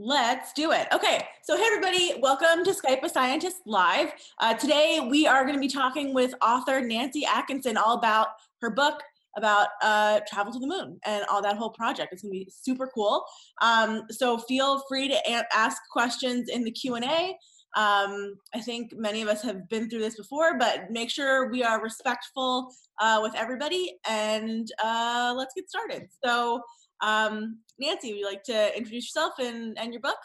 Let's do it. Okay, so hey everybody, welcome to Skype a Scientist Live. Uh, today we are going to be talking with author Nancy Atkinson all about her book about uh, travel to the moon and all that whole project. It's going to be super cool. Um, so feel free to ask questions in the Q and A. Um, I think many of us have been through this before, but make sure we are respectful uh, with everybody and uh, let's get started. So um, Nancy, would you like to introduce yourself and, and your book?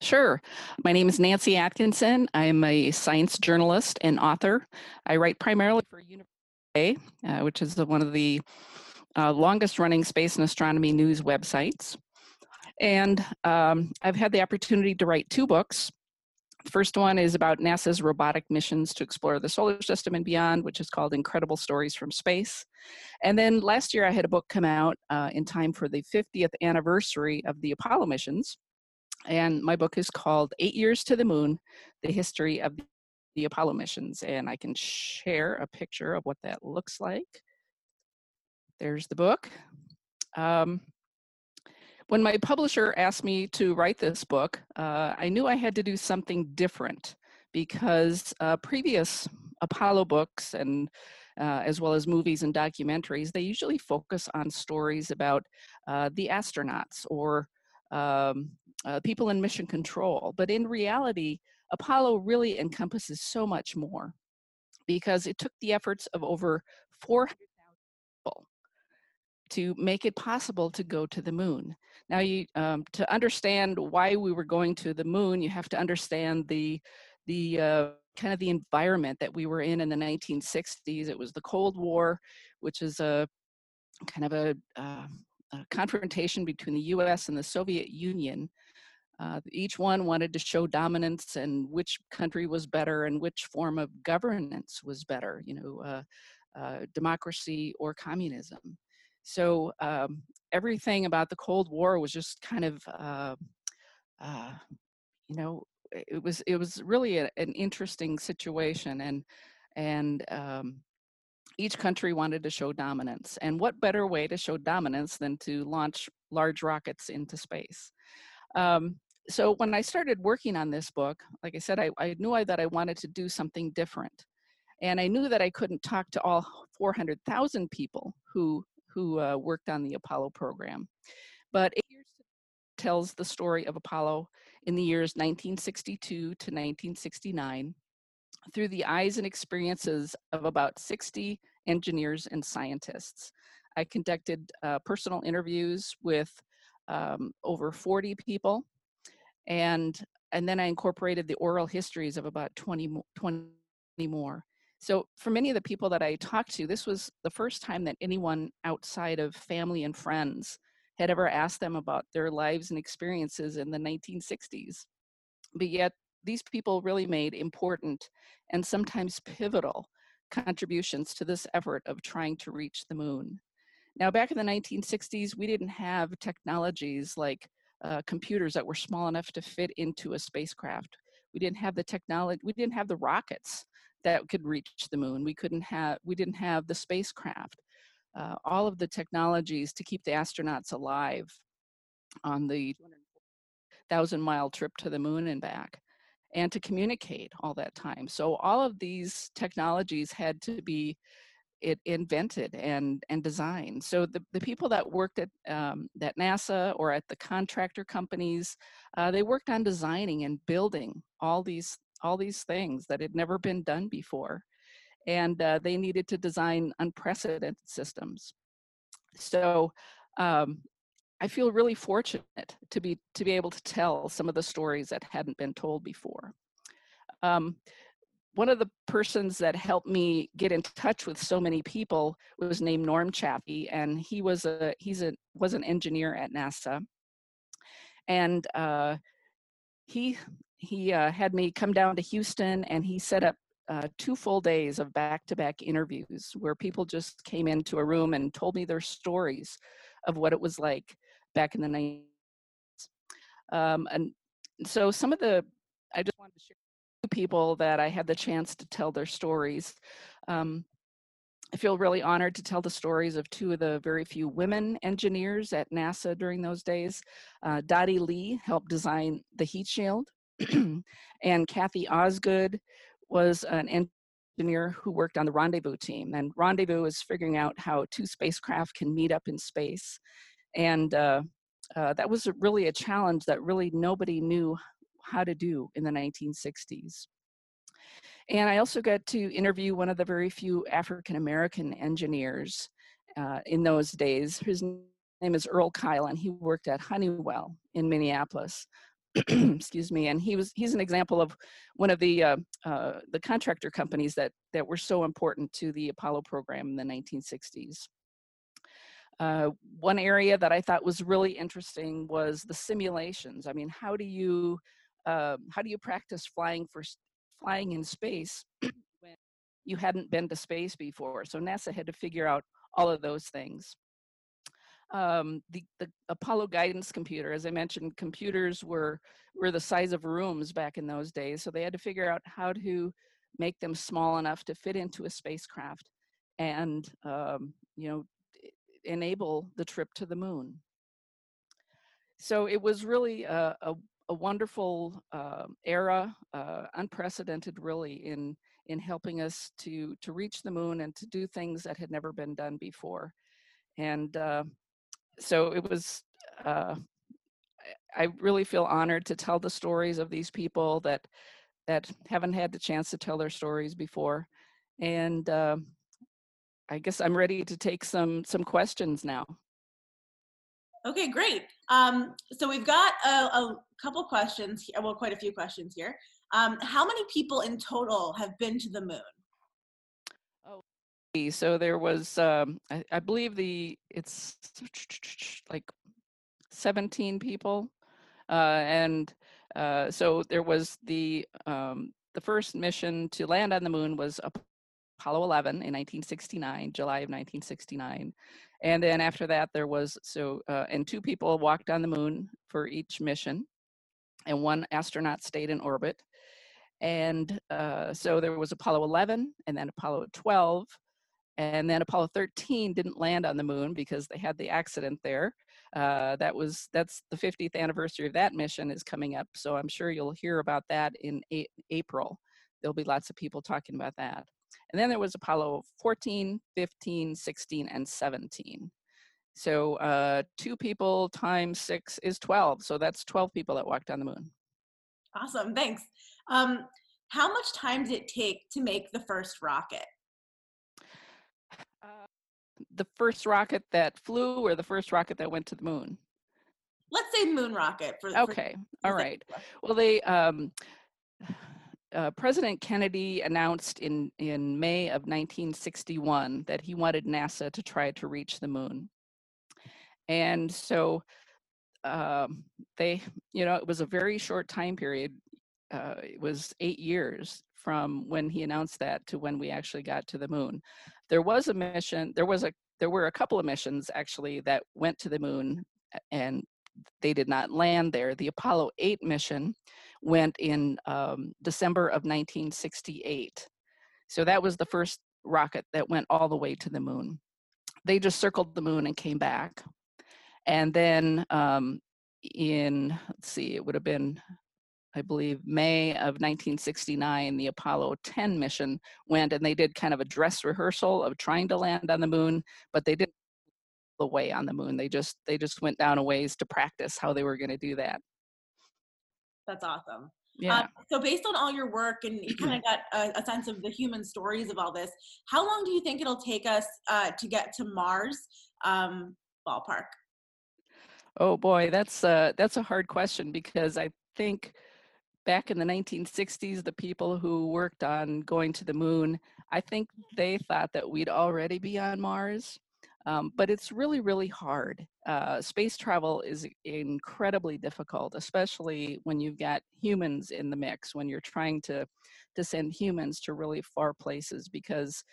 Sure. My name is Nancy Atkinson. I'm a science journalist and author. I write primarily for Universe Today, uh, which is the, one of the uh, longest running space and astronomy news websites. And um, I've had the opportunity to write two books. The first one is about NASA's robotic missions to explore the solar system and beyond, which is called Incredible Stories from Space. And then last year, I had a book come out uh, in time for the 50th anniversary of the Apollo missions. And my book is called Eight Years to the Moon The History of the Apollo missions. And I can share a picture of what that looks like. There's the book. Um, when my publisher asked me to write this book, uh, I knew I had to do something different because uh, previous Apollo books and uh, as well as movies and documentaries, they usually focus on stories about uh, the astronauts or um, uh, people in mission control. But in reality, Apollo really encompasses so much more because it took the efforts of over 400,000 people to make it possible to go to the moon. Now, you, um, to understand why we were going to the moon, you have to understand the the uh, kind of the environment that we were in in the 1960s. It was the Cold War, which is a kind of a, uh, a confrontation between the U.S. and the Soviet Union. Uh, each one wanted to show dominance and which country was better and which form of governance was better. You know, uh, uh, democracy or communism. So um, everything about the Cold War was just kind of, uh, uh, you know, it was it was really a, an interesting situation, and and um, each country wanted to show dominance. And what better way to show dominance than to launch large rockets into space? Um, so when I started working on this book, like I said, I, I knew that I wanted to do something different. And I knew that I couldn't talk to all 400,000 people who who uh, worked on the Apollo program. But it tells the story of Apollo in the years 1962 to 1969 through the eyes and experiences of about 60 engineers and scientists. I conducted uh, personal interviews with um, over 40 people, and, and then I incorporated the oral histories of about 20, 20 more. So for many of the people that I talked to, this was the first time that anyone outside of family and friends had ever asked them about their lives and experiences in the 1960s. But yet, these people really made important and sometimes pivotal contributions to this effort of trying to reach the moon. Now, back in the 1960s, we didn't have technologies like uh, computers that were small enough to fit into a spacecraft. We didn't have the technology, we didn't have the rockets that could reach the moon. We couldn't have, we didn't have the spacecraft. Uh, all of the technologies to keep the astronauts alive on the thousand mile trip to the moon and back and to communicate all that time. So all of these technologies had to be it invented and and designed. So the, the people that worked at um, at NASA or at the contractor companies, uh, they worked on designing and building all these all these things that had never been done before. And uh, they needed to design unprecedented systems. So um, I feel really fortunate to be to be able to tell some of the stories that hadn't been told before. Um, one of the persons that helped me get in touch with so many people was named Norm Chaffee, and he was a he's a was an engineer at NASA, and uh, he he uh, had me come down to Houston and he set up uh, two full days of back-to-back interviews where people just came into a room and told me their stories of what it was like back in the 90s. Um, and so some of the, I just wanted to share people that I had the chance to tell their stories. Um, I feel really honored to tell the stories of two of the very few women engineers at NASA during those days. Uh, Dottie Lee helped design the heat shield, and Kathy Osgood was an engineer who worked on the rendezvous team. And rendezvous is figuring out how two spacecraft can meet up in space. And uh, uh, that was really a challenge that really nobody knew how to do in the 1960s. And I also got to interview one of the very few African American engineers uh, in those days. His name is Earl Kyle, and he worked at Honeywell in Minneapolis. Excuse me, and he was he's an example of one of the uh, uh, the contractor companies that that were so important to the Apollo program in the 1960s. Uh, one area that I thought was really interesting was the simulations. I mean, how do you uh, how do you practice flying for flying in space when you hadn't been to space before. So NASA had to figure out all of those things. Um, the, the Apollo guidance computer, as I mentioned, computers were, were the size of rooms back in those days. So they had to figure out how to make them small enough to fit into a spacecraft and, um, you know, enable the trip to the moon. So it was really a, a, a wonderful uh, era, uh, unprecedented really in in helping us to to reach the moon and to do things that had never been done before. And uh, so it was. Uh, I really feel honored to tell the stories of these people that that haven't had the chance to tell their stories before, and uh, I guess I'm ready to take some some questions now. Okay, great. Um, so we've got a, a couple questions, here, well, quite a few questions here. Um, how many people in total have been to the moon? So there was, um, I, I believe the it's like 17 people, uh, and uh, so there was the um, the first mission to land on the moon was Apollo 11 in 1969, July of 1969. And then after that, there was so, uh, and two people walked on the moon for each mission, and one astronaut stayed in orbit. And uh, so there was Apollo 11 and then Apollo 12. And then Apollo 13 didn't land on the moon because they had the accident there. Uh, that was that's the 50th anniversary of that mission is coming up, so I'm sure you'll hear about that in a- April. There'll be lots of people talking about that. And then there was Apollo 14, 15, 16, and 17. So uh, two people times six is 12. So that's 12 people that walked on the moon. Awesome, thanks. Um, how much time did it take to make the first rocket? Uh, the first rocket that flew or the first rocket that went to the moon? Let's say moon rocket. For, okay, for all right. Well, they um, uh, President Kennedy announced in, in May of 1961 that he wanted NASA to try to reach the moon. And so um, they, you know, it was a very short time period. Uh, it was eight years from when he announced that to when we actually got to the moon. There was a mission, there was a, there were a couple of missions actually that went to the moon and they did not land there. The Apollo 8 mission went in um, December of 1968. So that was the first rocket that went all the way to the moon. They just circled the moon and came back. And then um, in, let's see, it would have been, I believe, May of 1969, the Apollo 10 mission went and they did kind of a dress rehearsal of trying to land on the moon, but they didn't the way on the moon. They just they just went down a ways to practice how they were going to do that. That's awesome. Yeah. Um, so based on all your work and you kind of got a, a, sense of the human stories of all this, how long do you think it'll take us uh, to get to Mars um, ballpark? Oh boy, that's uh, that's a hard question because I think back in the 1960s, the people who worked on going to the moon, I think they thought that we'd already be on Mars. Um, but it's really, really hard. Uh, space travel is incredibly difficult, especially when you've got humans in the mix, when you're trying to, to send humans to really far places because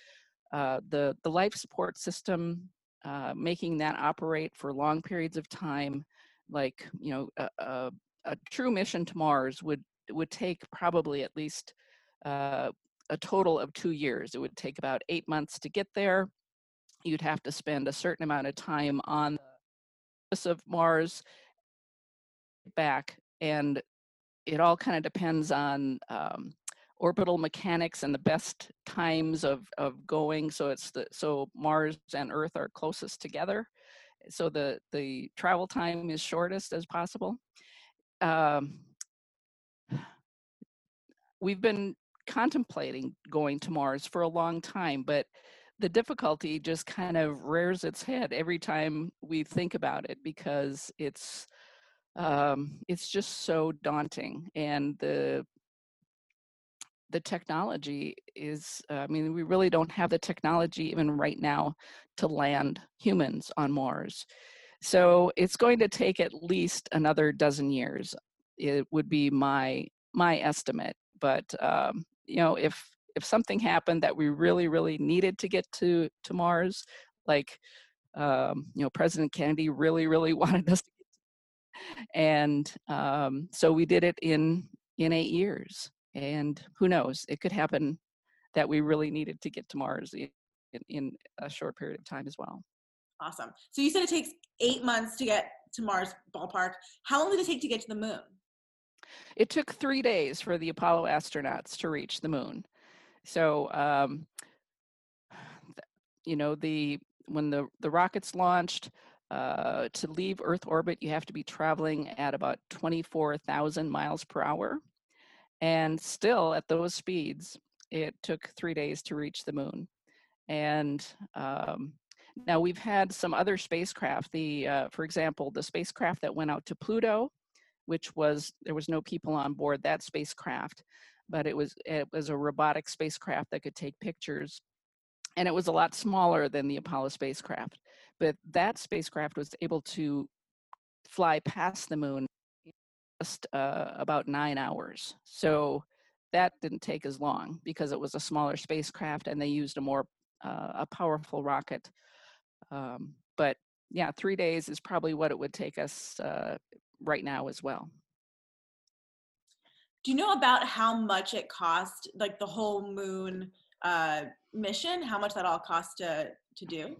uh, the, the life support system, uh, making that operate for long periods of time, like, you know, a, a, a true mission to Mars would, would take probably at least uh, a total of two years. It would take about eight months to get there. You'd have to spend a certain amount of time on the surface of Mars back, and it all kind of depends on um, orbital mechanics and the best times of of going. So it's the so Mars and Earth are closest together, so the the travel time is shortest as possible. Um, we've been contemplating going to Mars for a long time, but the difficulty just kind of rears its head every time we think about it because it's um, it's just so daunting and the the technology is uh, i mean we really don't have the technology even right now to land humans on mars. So it's going to take at least another dozen years it would be my my estimate but um, you know if if something happened that we really really needed to get to to mars like um, you know president kennedy really really wanted us to and um, so we did it in in eight years and who knows it could happen that we really needed to get to mars in, in a short period of time as well. Awesome. So you said it takes eight months to get to mars ballpark. How long did it take to get to the moon it took three days for the apollo astronauts to reach the moon so um, you know the when the the rockets launched uh, to leave Earth orbit, you have to be traveling at about 24,000 miles per hour. And still, at those speeds, it took three days to reach the moon. And um, now we've had some other spacecraft. The, uh, for example, the spacecraft that went out to Pluto, which was there was no people on board that spacecraft, but it was it was a robotic spacecraft that could take pictures, and it was a lot smaller than the Apollo spacecraft. But that spacecraft was able to fly past the moon in just uh, about nine hours. So that didn't take as long because it was a smaller spacecraft and they used a more uh, a powerful rocket. Um, but yeah, three days is probably what it would take us uh, right now as well. Do you know about how much it cost, like the whole moon uh, mission? How much that all cost to to do?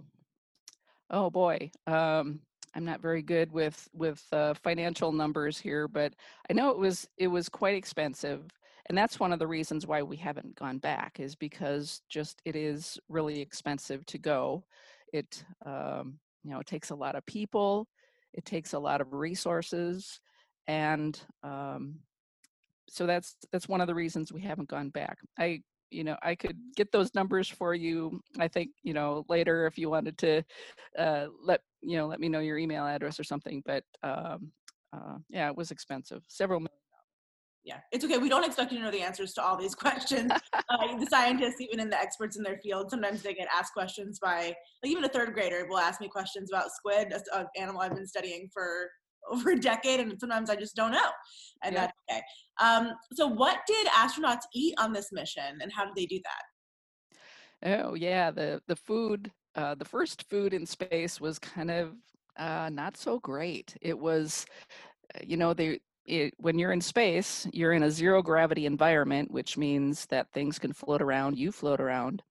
Oh boy, um, I'm not very good with with uh, financial numbers here, but I know it was it was quite expensive, and that's one of the reasons why we haven't gone back is because just it is really expensive to go. It um, you know it takes a lot of people, it takes a lot of resources, and um, so that's that's one of the reasons we haven't gone back. I you know i could get those numbers for you i think you know later if you wanted to uh, let you know let me know your email address or something but um, uh, yeah it was expensive several million yeah it's okay we don't expect you to know the answers to all these questions uh, the scientists even in the experts in their field sometimes they get asked questions by like even a third grader will ask me questions about squid an animal i've been studying for over a decade and sometimes I just don't know. And yeah. that's okay. Um, so what did astronauts eat on this mission and how did they do that? Oh yeah, the the food, uh, the first food in space was kind of uh, not so great. It was, uh, you know, they it, when you're in space, you're in a zero gravity environment, which means that things can float around. You float around,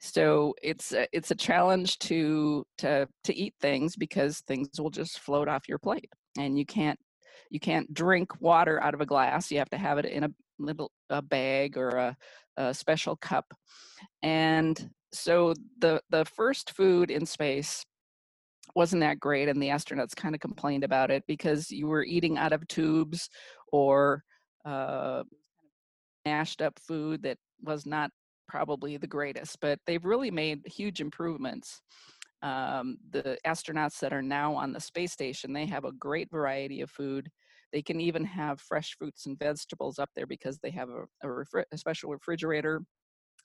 so it's a, it's a challenge to to to eat things because things will just float off your plate and you can't you can't drink water out of a glass you have to have it in a little a bag or a, a special cup and so the the first food in space wasn't that great and the astronauts kind of complained about it because you were eating out of tubes or uh, mashed up food that was not probably the greatest but they've really made huge improvements um, the astronauts that are now on the space station, they have a great variety of food. They can even have fresh fruits and vegetables up there because they have a, a, refri- a special refrigerator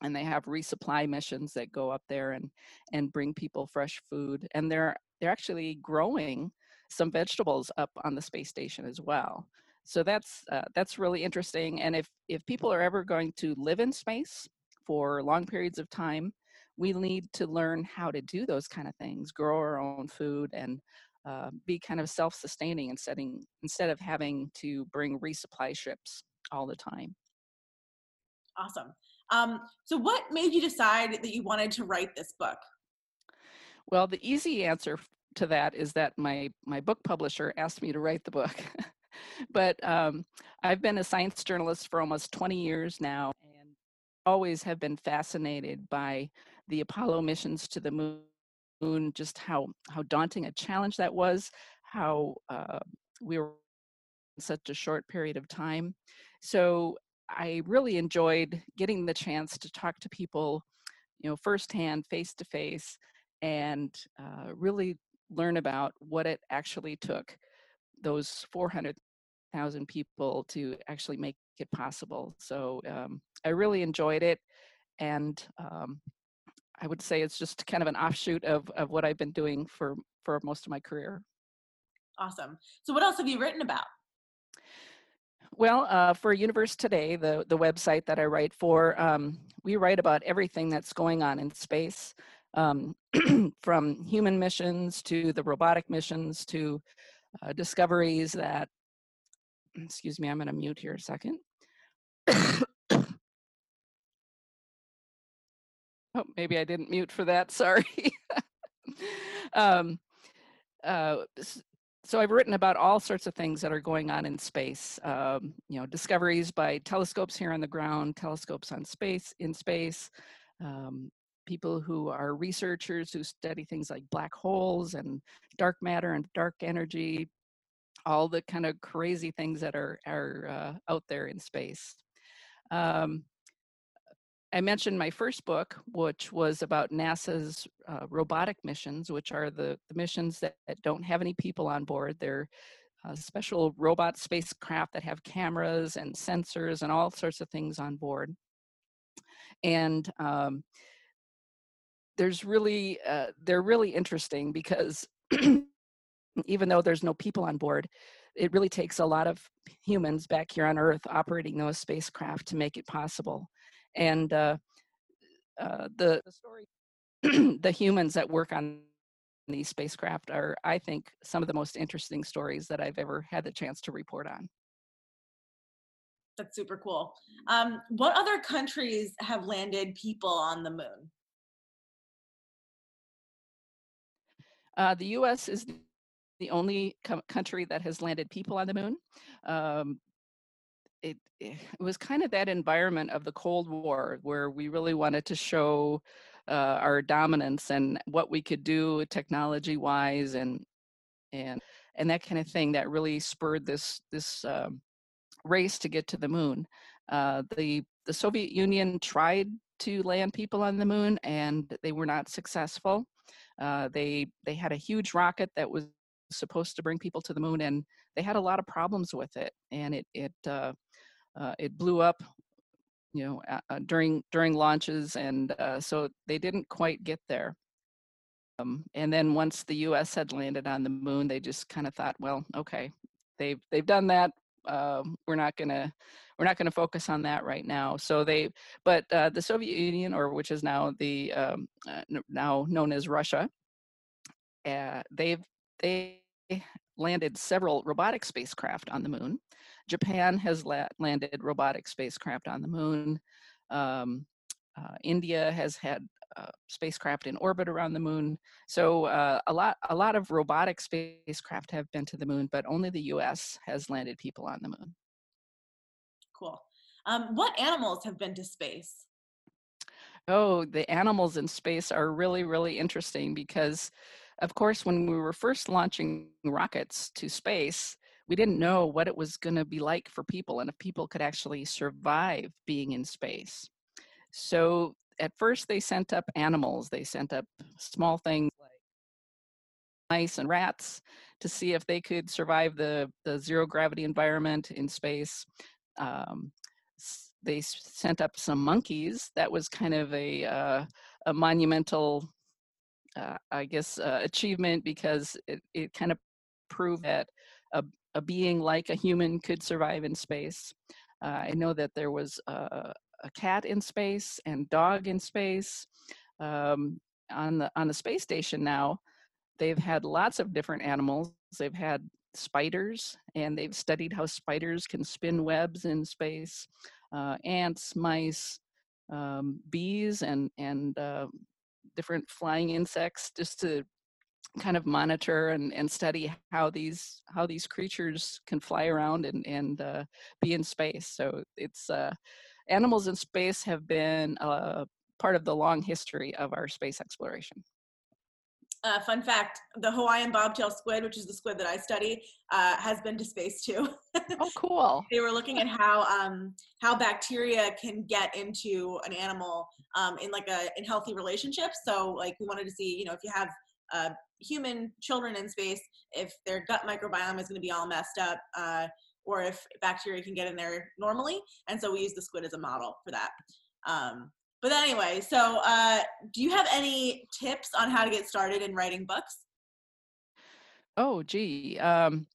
and they have resupply missions that go up there and and bring people fresh food and they're they're actually growing some vegetables up on the space station as well so that's uh, that's really interesting and if if people are ever going to live in space for long periods of time we need to learn how to do those kind of things, grow our own food and uh, be kind of self-sustaining instead, instead of having to bring resupply ships all the time. Awesome. Um, so, what made you decide that you wanted to write this book? Well, the easy answer to that is that my my book publisher asked me to write the book. but um, I've been a science journalist for almost 20 years now, and always have been fascinated by the Apollo missions to the moon. Just how how daunting a challenge that was. How uh, we were in such a short period of time. So I really enjoyed getting the chance to talk to people, you know, firsthand, face to face, and uh, really learn about what it actually took those 400,000 people to actually make it possible. So um, I really enjoyed it, and um, I would say it's just kind of an offshoot of of what I've been doing for for most of my career. Awesome. So what else have you written about? Well, uh, for Universe Today, the, the website that I write for, um, we write about everything that's going on in space, um, from human missions to the robotic missions to uh, discoveries that, excuse me, I'm going to mute here a second. oh, maybe I didn't mute for that, sorry. um, uh, so I've written about all sorts of things that are going on in space. Um, you know, discoveries by telescopes here on the ground, telescopes on space in space. Um, people who are researchers who study things like black holes and dark matter and dark energy, all the kind of crazy things that are are uh, out there in space. Um, I mentioned my first book, which was about NASA's uh, robotic missions, which are the, the missions that, that, don't have any people on board. They're uh, special robot spacecraft that have cameras and sensors and all sorts of things on board. And um, there's really, uh, they're really interesting because even though there's no people on board, it really takes a lot of humans back here on Earth operating those spacecraft to make it possible and uh, uh, the, the story, the humans that work on these spacecraft are, I think, some of the most interesting stories that I've ever had the chance to report on. That's super cool. Um, what other countries have landed people on the moon? Uh, the U.S. is the only country that has landed people on the moon. Um, it, eh, it was kind of that environment of the Cold War where we really wanted to show uh, our dominance and what we could do technology wise and and and that kind of thing that really spurred this this um, race to get to the moon. Uh, the the Soviet Union tried to land people on the moon and they were not successful. Uh, they they had a huge rocket that was supposed to bring people to the moon and they had a lot of problems with it and it it uh, uh, it blew up you know during during launches and uh, so they didn't quite get there. Um, and then once the us had landed on the moon they just kind of thought well okay they've they've done that um, we're not to we're not to focus on that right now so they but uh, the soviet union or which is now the um, uh, now known as russia uh, they've they landed several robotic spacecraft on the moon Japan has la- landed robotic spacecraft on the moon. Um, uh, India has had uh, spacecraft in orbit around the moon. So uh, a lot, a lot of robotic spacecraft have been to the moon, but only the U.S. has landed people on the moon. Cool. Um, what animals have been to space? Oh, the animals in space are really, really interesting because, of course, when we were first launching rockets to space, we didn't know what it was going to be like for people and if people could actually survive being in space. So at first they sent up animals, they sent up small things like mice and rats to see if they could survive the, the zero gravity environment in space. Um, they sent up some monkeys. That was kind of a, uh, a monumental, uh, I guess, uh, achievement because it, it kind of proved that a, a being like a human could survive in space. Uh, I know that there was a, cat in space and dog in space. Um, on the on the space station now, they've had lots of different animals. They've had spiders, and they've studied how spiders can spin webs in space. Uh, ants, mice, um, bees and and uh, different flying insects just to kind of monitor and, and study how these how these creatures can fly around and and uh, be in space. So it's uh, animals in space have been uh, part of the long history of our space exploration. Uh, fun fact: the Hawaiian bobtail squid, which is the squid that I study, uh, has been to space too. oh, cool! they were looking at how um, how bacteria can get into an animal um, in like a in healthy relationships. So, like, we wanted to see, you know, if you have uh, human children in space, if their gut microbiome is going to be all messed up, uh, or if bacteria can get in there normally. And so we use the squid as a model for that. Um, but anyway, so uh, do you have any tips on how to get started in writing books? Oh, gee. Um,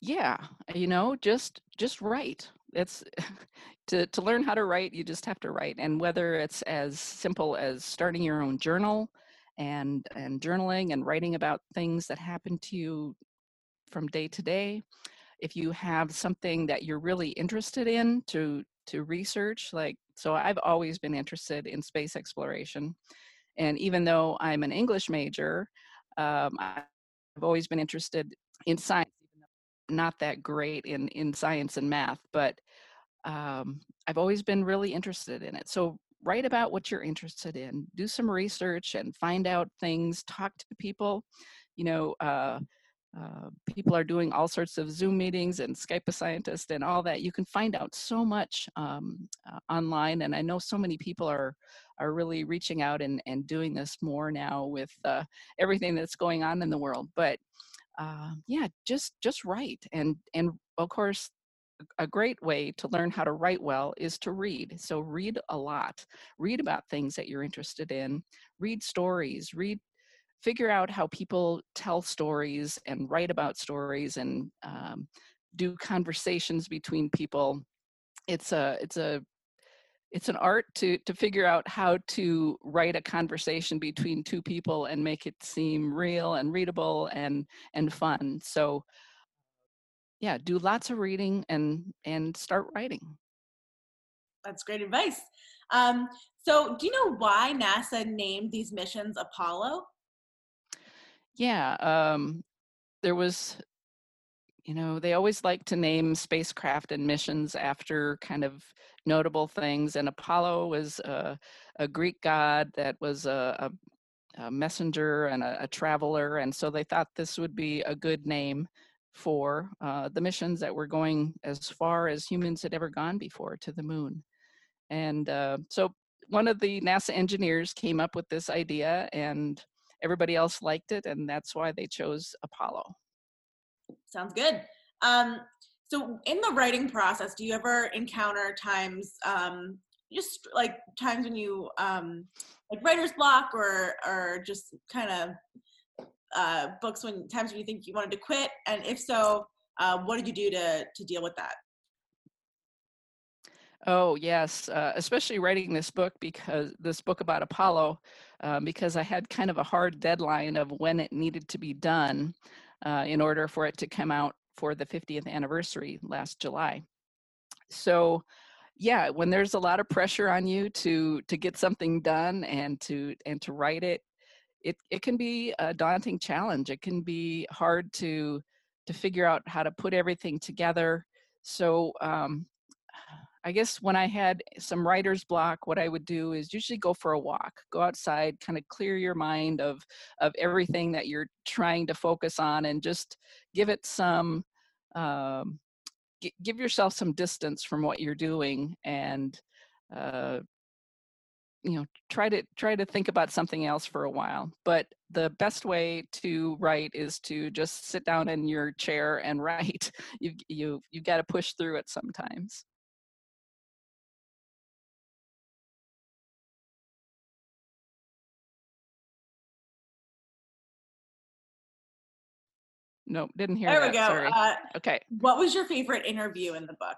yeah, you know, just just write. It's to to learn how to write, you just have to write. And whether it's as simple as starting your own journal and and journaling and writing about things that happen to you from day to day, if you have something that you're really interested in to to research like so i've always been interested in space exploration and even though i'm an english major um, i've always been interested in science not that great in in science and math but um, i've always been really interested in it. So write about what you're interested in do some research and find out things talk to people you know uh, uh, people are doing all sorts of Zoom meetings and Skype a scientist and all that. You can find out so much um, uh, online, and I know so many people are are really reaching out and, and doing this more now with uh, everything that's going on in the world. But uh, yeah, just just write, and and of course, a great way to learn how to write well is to read. So read a lot. Read about things that you're interested in. Read stories. Read figure out how people tell stories and write about stories and um, do conversations between people. It's a it's a it's an art to to figure out how to write a conversation between two people and make it seem real and readable and and fun. So yeah do lots of reading and and start writing. That's great advice. Um, so do you know why nasa named these missions apollo yeah, um, there was, you know, they always like to name spacecraft and missions after kind of notable things. And Apollo was a, a Greek god that was a, a, a messenger and a, traveler. And so they thought this would be a good name for uh, the missions that were going as far as humans had ever gone before to the moon. And uh, so one of the NASA engineers came up with this idea and everybody else liked it, and that's why they chose Apollo. Sounds good. Um, so, in the writing process, do you ever encounter times, um, just like times when you um, like writer's block, or or just kind of uh, books when times when you think you wanted to quit, and if so, uh, what did you do to to deal with that? Oh yes, uh, especially writing this book because this book about Apollo, uh, because I had kind of a hard deadline of when it needed to be done uh, in order for it to come out for the 50th anniversary last July. So, yeah, when there's a lot of pressure on you to to get something done and to and to write it, it it can be a daunting challenge. It can be hard to to figure out how to put everything together. So. Um, I guess when I had some writer's block, what I would do is usually go for a walk, go outside, kind of clear your mind of of everything that you're trying to focus on, and just give it some, um, g- give yourself some distance from what you're doing, and uh, you know try to try to think about something else for a while. But the best way to write is to just sit down in your chair and write. You you you've got to push through it sometimes. No, didn't hear that. there that. we go. Uh, okay. What was your favorite interview in the book?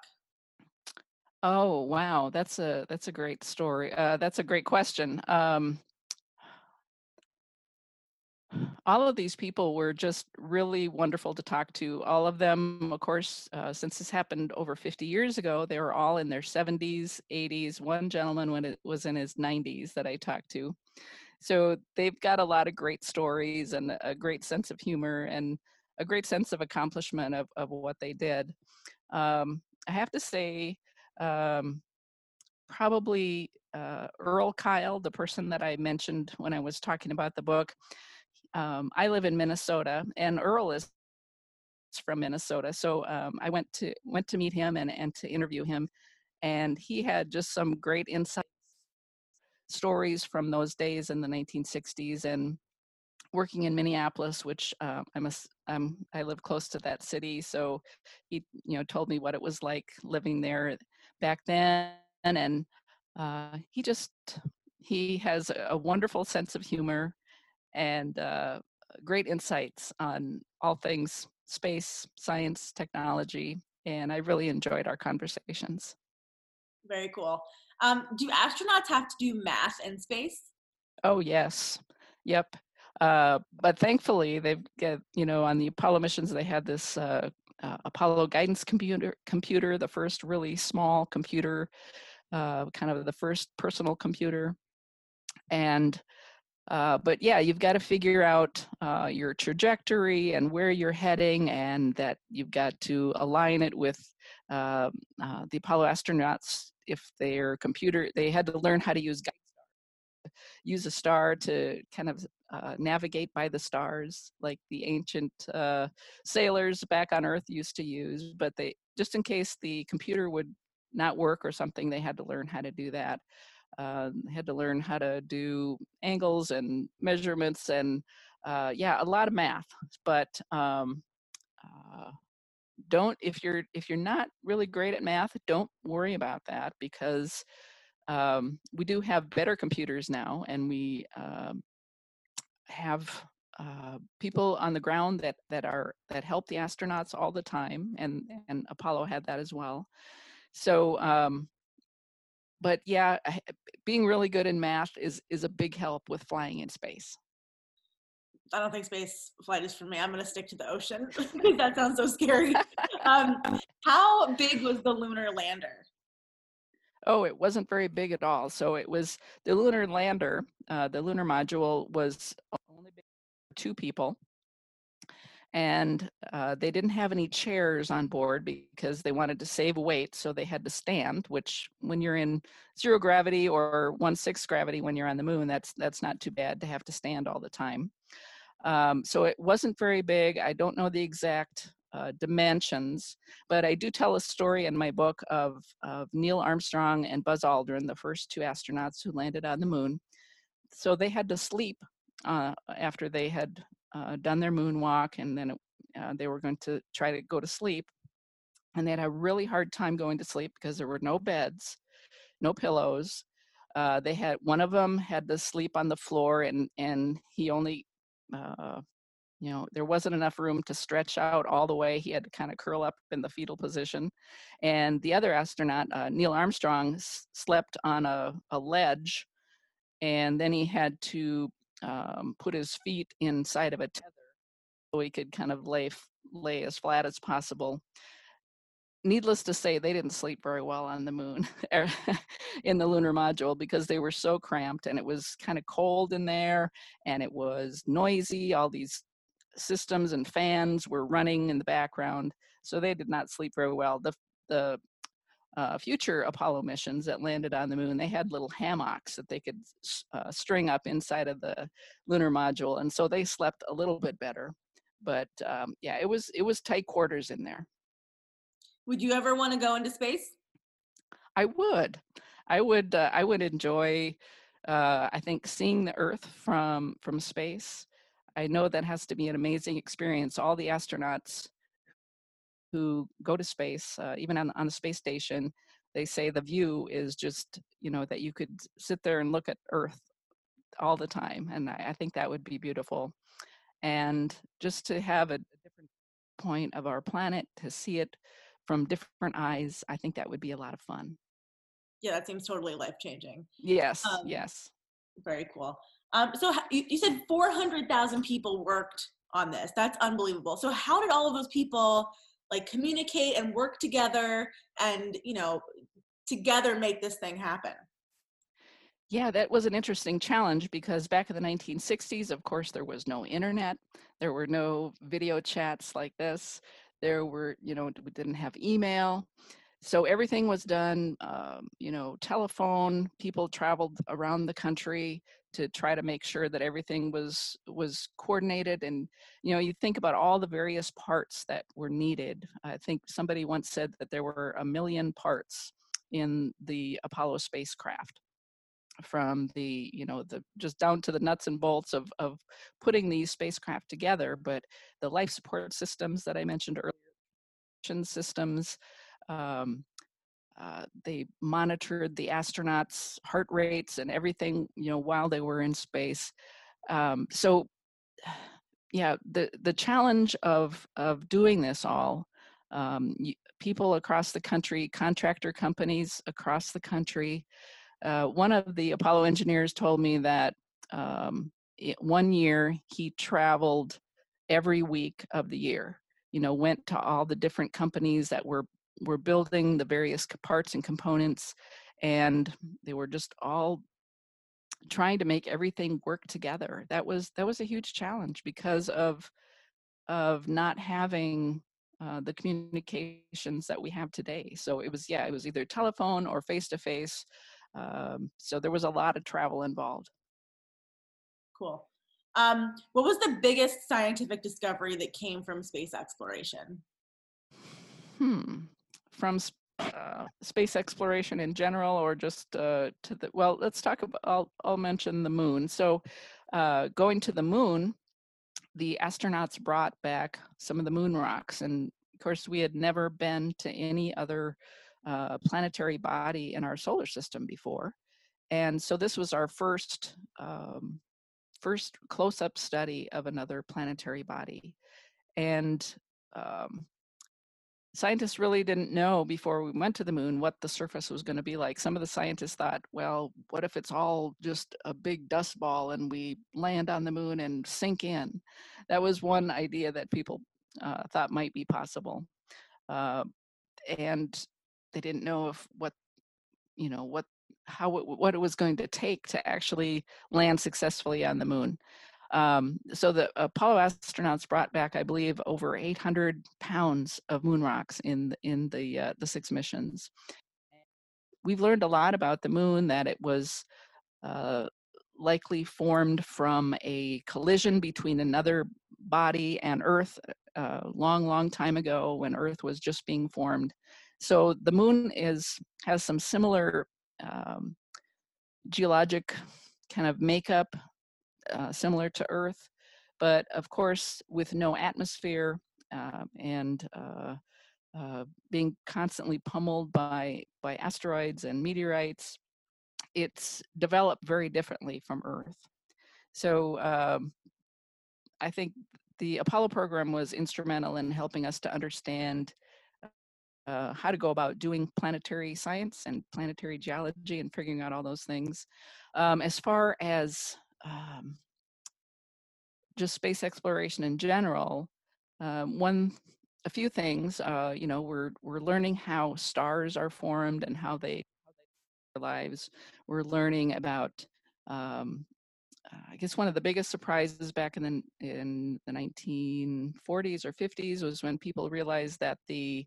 Oh wow, that's a that's a great story. Uh, that's a great question. Um, all of these people were just really wonderful to talk to. All of them, of course, uh, since this happened over 50 years ago, they were all in their 70s, 80s. One gentleman when it was in his 90s that I talked to. So they've got a lot of great stories and a great sense of humor and a great sense of accomplishment of, of what they did. Um, I have to say, um, probably uh, Earl Kyle, the person that I mentioned when I was talking about the book. Um, I live in Minnesota, and Earl is from Minnesota. So um, I went to went to meet him and and to interview him, and he had just some great insights, stories from those days in the 1960s, and working in Minneapolis, which uh, I'm a, um, I live close to that city, so he you know told me what it was like living there back then, and uh, he just he has a wonderful sense of humor and uh, great insights on all things space, science, technology, and I really enjoyed our conversations. Very cool. Um, do astronauts have to do math in space? Oh yes, yep. Uh, but thankfully, they've got you know on the Apollo missions they had this uh, uh, Apollo guidance computer, computer, the first really small computer, uh, kind of the first personal computer, and uh, but yeah, you've got to figure out your trajectory and where you're heading, and that you've got to align it with uh the Apollo astronauts. If their computer, they had to learn how to use use a star to kind of uh, navigate by the stars, like the ancient uh, sailors back on Earth used to use. But they just in case the computer would not work or something, they had to learn how to do that uh, had to learn how to do angles and measurements and uh, yeah, a lot of math. But um, uh, don't if you're if you're not really great at math, don't worry about that because um, we do have better computers now, and we um, have uh, people on the ground that that are that help the astronauts all the time, and and Apollo had that as well. So um, but yeah, being really good in math is is a big help with flying in space. I don't think space flight is for me. I'm going to stick to the ocean that sounds so scary. Um, how big was the lunar lander? Oh, it wasn't very big at all. So it was the lunar lander, uh, the lunar module was only two people and uh, they didn't have any chairs on board because they wanted to save weight so they had to stand which when you're in zero gravity or one sixth gravity when you're on the moon that's that's not too bad to have to stand all the time um, so it wasn't very big i don't know the exact uh, dimensions but i do tell a story in my book of, of neil armstrong and buzz aldrin the first two astronauts who landed on the moon. So they had to sleep uh, after they had uh, done their moonwalk and then it, uh, they were going to try to go to sleep and they had a really hard time going to sleep because there were no beds no pillows. Uh, they had one of them had to sleep on the floor and and he only uh, you know there wasn't enough room to stretch out all the way he had to kind of curl up in the fetal position and the other astronaut uh, neil armstrong s- slept on a, a ledge and then he had to um, put his feet inside of a tether so he could kind of lay lay as flat as possible. Needless to say, they didn't sleep very well on the moon er, in the lunar module because they were so cramped and it was kind of cold in there and it was noisy. All these systems and fans were running in the background, so they did not sleep very well. The the uh, future Apollo missions that landed on the moon, they had little hammocks that they could uh, string up inside of the lunar module, and so they slept a little bit better. But um, yeah, it was it was tight quarters in there. Would you ever want to go into space? I would. I would. Uh, I would enjoy. Uh, I think seeing the Earth from from space. I know that has to be an amazing experience. All the astronauts who go to space, uh, even on, on the space station, they say the view is just, you know, that you could sit there and look at Earth all the time. And I, I think that would be beautiful. And just to have a, a different point of our planet, to see it from different eyes, I think that would be a lot of fun. Yeah, that seems totally life changing. Yes, um, yes. Very cool. Um, so you, you said 400,000 people worked on this. That's unbelievable. So how did all of those people like communicate and work together and, you know, together make this thing happen? Yeah, that was an interesting challenge because back in the 1960s, of course, there was no internet. There were no video chats like this. There were, you know, we didn't have email so everything was done um, you know telephone people traveled around the country to try to make sure that everything was was coordinated and you know you think about all the various parts that were needed. I think somebody once said that there were a million parts in the apollo spacecraft from the you know the just down to the nuts and bolts of of putting these spacecraft together but the life support systems that i mentioned earlier systems um, uh, they monitored the astronauts' heart rates and everything, you know, while they were in space. Um, so, yeah, the the challenge of of doing this all, um, people across the country, contractor companies across the country. Uh, one of the Apollo engineers told me that um, it, one year he traveled every week of the year. You know, went to all the different companies that were were building the various parts and components and they were just all trying to make everything work together. That was that was a huge challenge because of of not having uh, the communications that we have today. So it was yeah it was either telephone or face to face so there was a lot of travel involved. Cool. Um, what was the biggest scientific discovery that came from space exploration? Hmm from uh, space exploration in general or just uh, to the, well, let's talk about, I'll, I'll mention the moon. So uh, going to the moon, the astronauts brought back some of the moon rocks. And of course, we had never been to any other uh, planetary body in our solar system before. And so this was our first, um, first close-up study of another planetary body. And um, scientists really didn't know before we went to the moon what the surface was going to be like. Some of the scientists thought, well, what if it's all just a big dust ball and we land on the moon and sink in? That was one idea that people uh, thought might be possible. Uh, and they didn't know if what, you know, what how it, what it was going to take to actually land successfully on the moon. Um, so the Apollo astronauts brought back, I believe, over 800 pounds of moon rocks in in the uh, the six missions. We've learned a lot about the moon that it was uh, likely formed from a collision between another body and Earth a uh, long, long time ago when Earth was just being formed. So the moon is has some similar um, geologic kind of makeup uh, similar to Earth, but of course with no atmosphere uh, and uh, uh, being constantly pummeled by by asteroids and meteorites, it's developed very differently from Earth. So um, I think the Apollo program was instrumental in helping us to understand uh, how to go about doing planetary science and planetary geology and figuring out all those things. Um, as far as um, just space exploration in general, um, one, a few things, uh, you know, we're, we're learning how stars are formed and how they, how they their lives. We're learning about, um, I guess one of the biggest surprises back in the, in the 1940s or 50s was when people realized that the,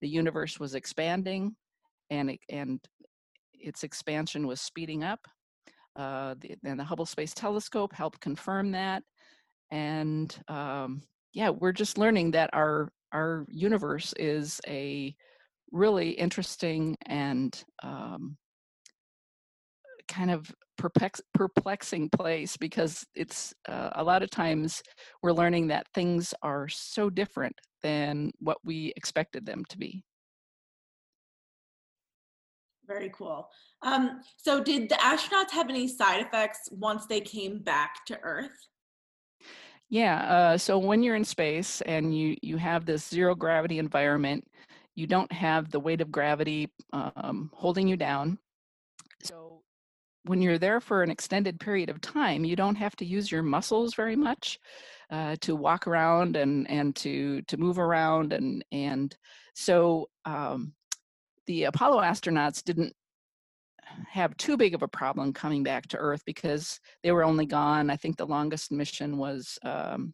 the universe was expanding and, it, and its expansion was speeding up uh, the, and the Hubble Space Telescope helped confirm that. And um, yeah, we're just learning that our our universe is a really interesting and um, kind of perplex, perplexing place because it's uh, a lot of times we're learning that things are so different than what we expected them to be. Very cool. Um, so did the astronauts have any side effects once they came back to Earth? Yeah, uh, so when you're in space and you, you have this zero gravity environment, you don't have the weight of gravity um, holding you down. So when you're there for an extended period of time, you don't have to use your muscles very much uh, to walk around and and to to move around and and so um, the Apollo astronauts didn't have too big of a problem coming back to Earth because they were only gone. I think the longest mission was um,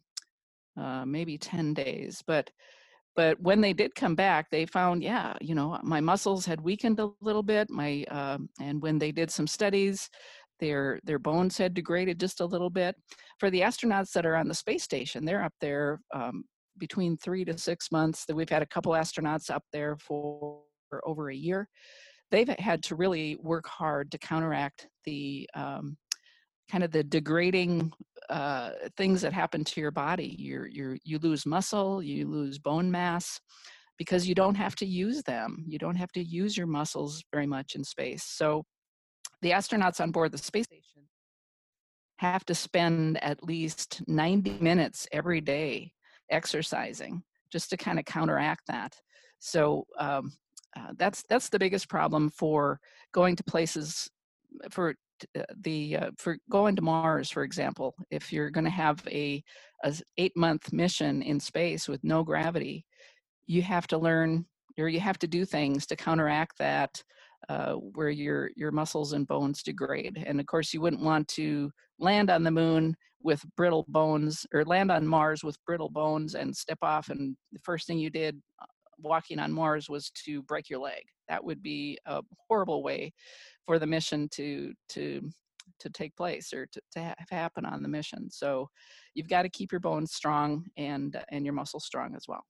uh, maybe 10 days, but but when they did come back, they found, yeah, you know, my muscles had weakened a little bit. My um, and when they did some studies, their their bones had degraded just a little bit. For the astronauts that are on the space station, they're up there um, between three to six months. That we've had a couple astronauts up there for over a year. They've had to really work hard to counteract the um, kind of the degrading uh, things that happen to your body. You you you lose muscle, you lose bone mass, because you don't have to use them. You don't have to use your muscles very much in space. So the astronauts on board the space station have to spend at least 90 minutes every day exercising just to kind of counteract that. So um, uh, that's that's the biggest problem for going to places for uh, the uh, for going to Mars, for example. If you're going to have a, a eight month mission in space with no gravity, you have to learn or you have to do things to counteract that uh, where your your muscles and bones degrade. And of course, you wouldn't want to land on the moon with brittle bones, or land on Mars with brittle bones and step off. And the first thing you did uh, walking on Mars was to break your leg. That would be a horrible way for the mission to to to take place or to, to have happen on the mission. So you've got to keep your bones strong and and your muscles strong as well.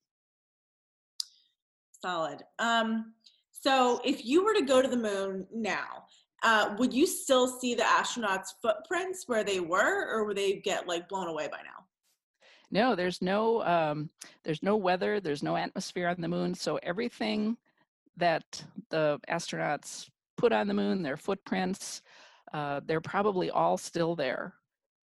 Solid. Um, so if you were to go to the moon now, uh, would you still see the astronauts' footprints where they were, or would they get like blown away by now? No, there's no um, there's no weather, there's no atmosphere on the moon, so everything that the astronauts put on the moon, their footprints, uh, they're probably all still there,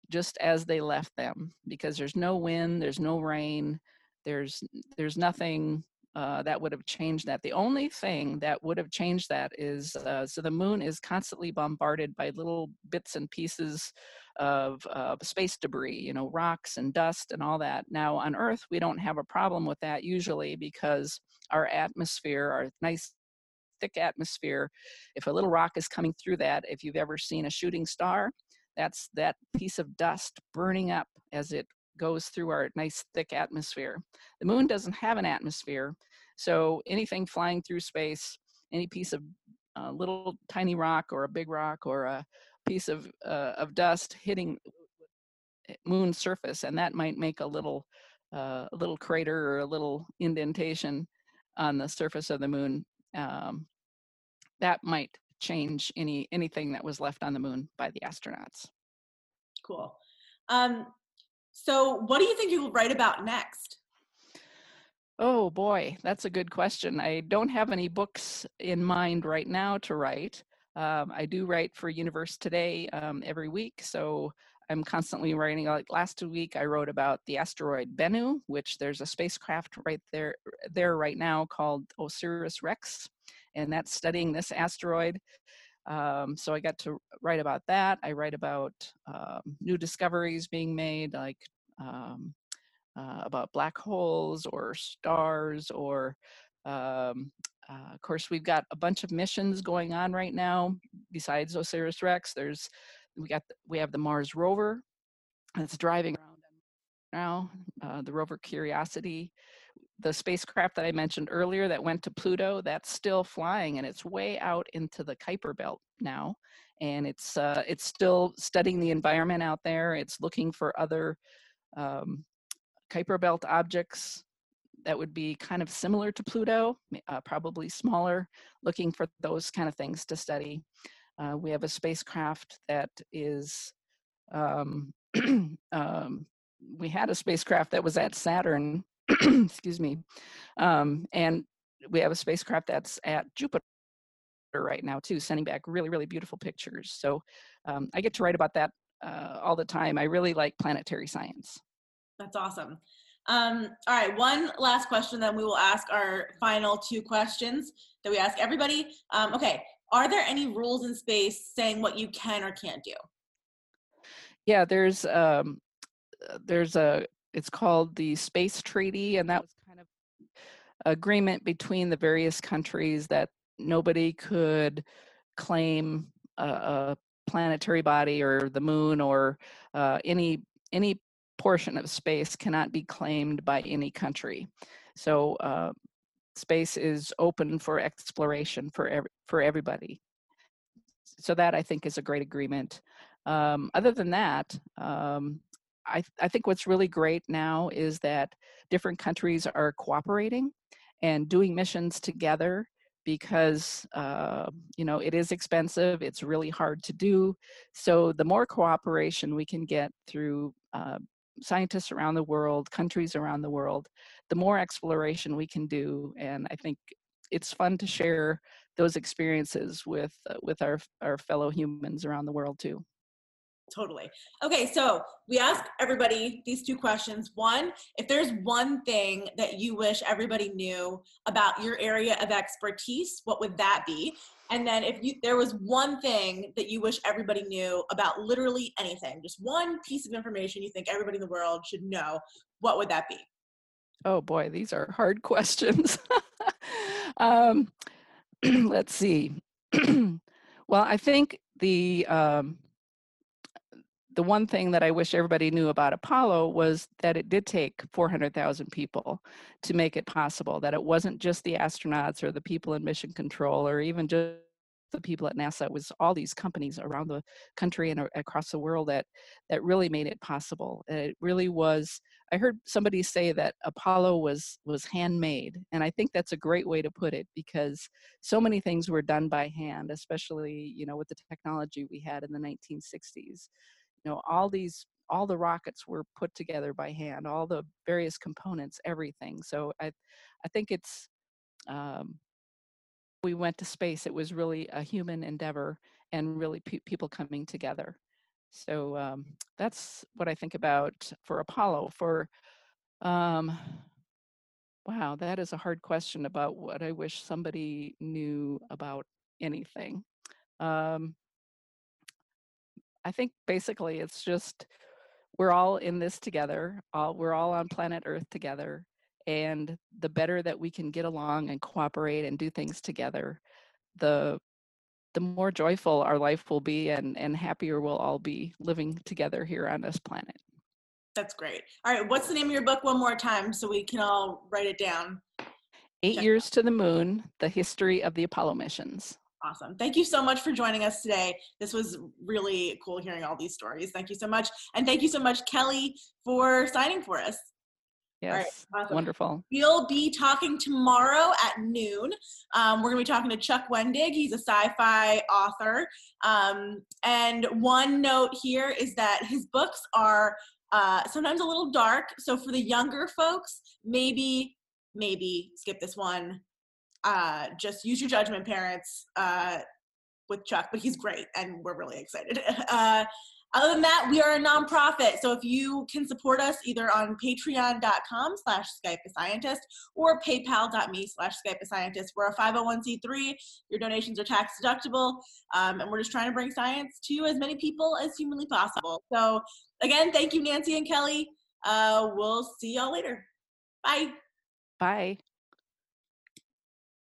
just as they left them, because there's no wind, there's no rain, there's there's nothing uh, that would have changed that. The only thing that would have changed that is uh, so the moon is constantly bombarded by little bits and pieces of uh, space debris, you know, rocks and dust and all that. Now on Earth, we don't have a problem with that usually because our atmosphere, our nice thick atmosphere, if a little rock is coming through that, if you've ever seen a shooting star, that's that piece of dust burning up as it goes through our nice thick atmosphere. The moon doesn't have an atmosphere, so anything flying through space, any piece of uh, little tiny rock or a big rock or a piece of uh, of dust hitting eh, moon surface, and that might make a little uh, a little crater or a little indentation on the surface of the moon. Um, that might change any anything that was left on the moon by the astronauts. Cool. Um, so, what do you think you'll write about next? Oh boy, that's a good question. I don't have any books in mind right now to write. Um, I do write for Universe Today um, every week, so I'm constantly writing. Like last week, I wrote about the asteroid Bennu, which there's a spacecraft right there, there right now called OSIRIS REx, and that's studying this asteroid. Um, so I got to write about that. I write about um, new discoveries being made, like um, uh, about black holes or stars, or um, uh, of course we've got a bunch of missions going on right now. Besides OSIRIS REx, there's we got we have the Mars rover that's driving around now. Uh, the rover Curiosity the spacecraft that I mentioned earlier that went to Pluto, that's still flying and it's way out into the Kuiper Belt now. And it's, uh, it's still studying the environment out there. It's looking for other um, Kuiper Belt objects that would be kind of similar to Pluto, uh, probably smaller, looking for those kind of things to study. Uh, we have a spacecraft that is, um, um, we had a spacecraft that was at Saturn excuse me, um, and we have a spacecraft that's at Jupiter right now too, sending back really, really beautiful pictures. So um, I get to write about that uh, all the time. I really like planetary science. That's awesome. Um, all right, one last question, then we will ask our final two questions that we ask everybody. Um, okay, are there any rules in space saying what you can or can't do? Yeah, there's um, there's a it's called the Space Treaty, and that was kind of agreement between the various countries that nobody could claim a, a planetary body or the moon or uh, any any portion of space cannot be claimed by any country. So uh, space is open for exploration for for everybody. So that I think is a great agreement. Um, other than that, um, I, I think what's really great now is that different countries are cooperating and doing missions together because uh, you know it is expensive it's really hard to do so the more cooperation we can get through uh, scientists around the world countries around the world the more exploration we can do and i think it's fun to share those experiences with uh, with our our fellow humans around the world too totally. Okay, so we ask everybody these two questions. One, if there's one thing that you wish everybody knew about your area of expertise, what would that be? And then if you there was one thing that you wish everybody knew about literally anything, just one piece of information you think everybody in the world should know, what would that be? Oh boy, these are hard questions. um, let's see. well, I think the um, the one thing that I wish everybody knew about Apollo was that it did take 400,000 people to make it possible, that it wasn't just the astronauts or the people in mission control or even just the people at NASA. It was all these companies around the country and across the world that, that really made it possible. It really was, I heard somebody say that Apollo was, was handmade. And I think that's a great way to put it because so many things were done by hand, especially, you know, with the technology we had in the 1960s you know all these all the rockets were put together by hand all the various components everything. So i i think it's um, we went to space it was really a human endeavor and really pe- people coming together. So um, that's what i think about for apollo for um, wow that is a hard question about what i wish somebody knew about anything. Um, I think basically it's just we're all in this together. All, we're all on planet Earth together. And the better that we can get along and cooperate and do things together, the the more joyful our life will be and, and happier we'll all be living together here on this planet. That's great. All right, what's the name of your book one more time so we can all write it down? Eight Years to the Moon, The History of the Apollo Missions. Awesome. Thank you so much for joining us today. This was really cool hearing all these stories. Thank you so much. And thank you so much, Kelly, for signing for us. Yes, right, awesome. wonderful. We'll be talking tomorrow at noon. Um, we're going to be talking to Chuck Wendig. He's a sci-fi author. Um, and one note here is that his books are uh, sometimes a little dark. So for the younger folks, maybe maybe skip this one uh, just use your judgment, parents, uh, with Chuck, but he's great and we're really excited. Uh, other than that, we are a nonprofit. So if you can support us either on patreon.com slash Skype a Scientist or paypal.me slash Skype a Scientist, we're a 501c3. Your donations are tax deductible. Um, and we're just trying to bring science to as many people as humanly possible. So again, thank you, Nancy and Kelly. Uh, we'll see y'all later. Bye. Bye.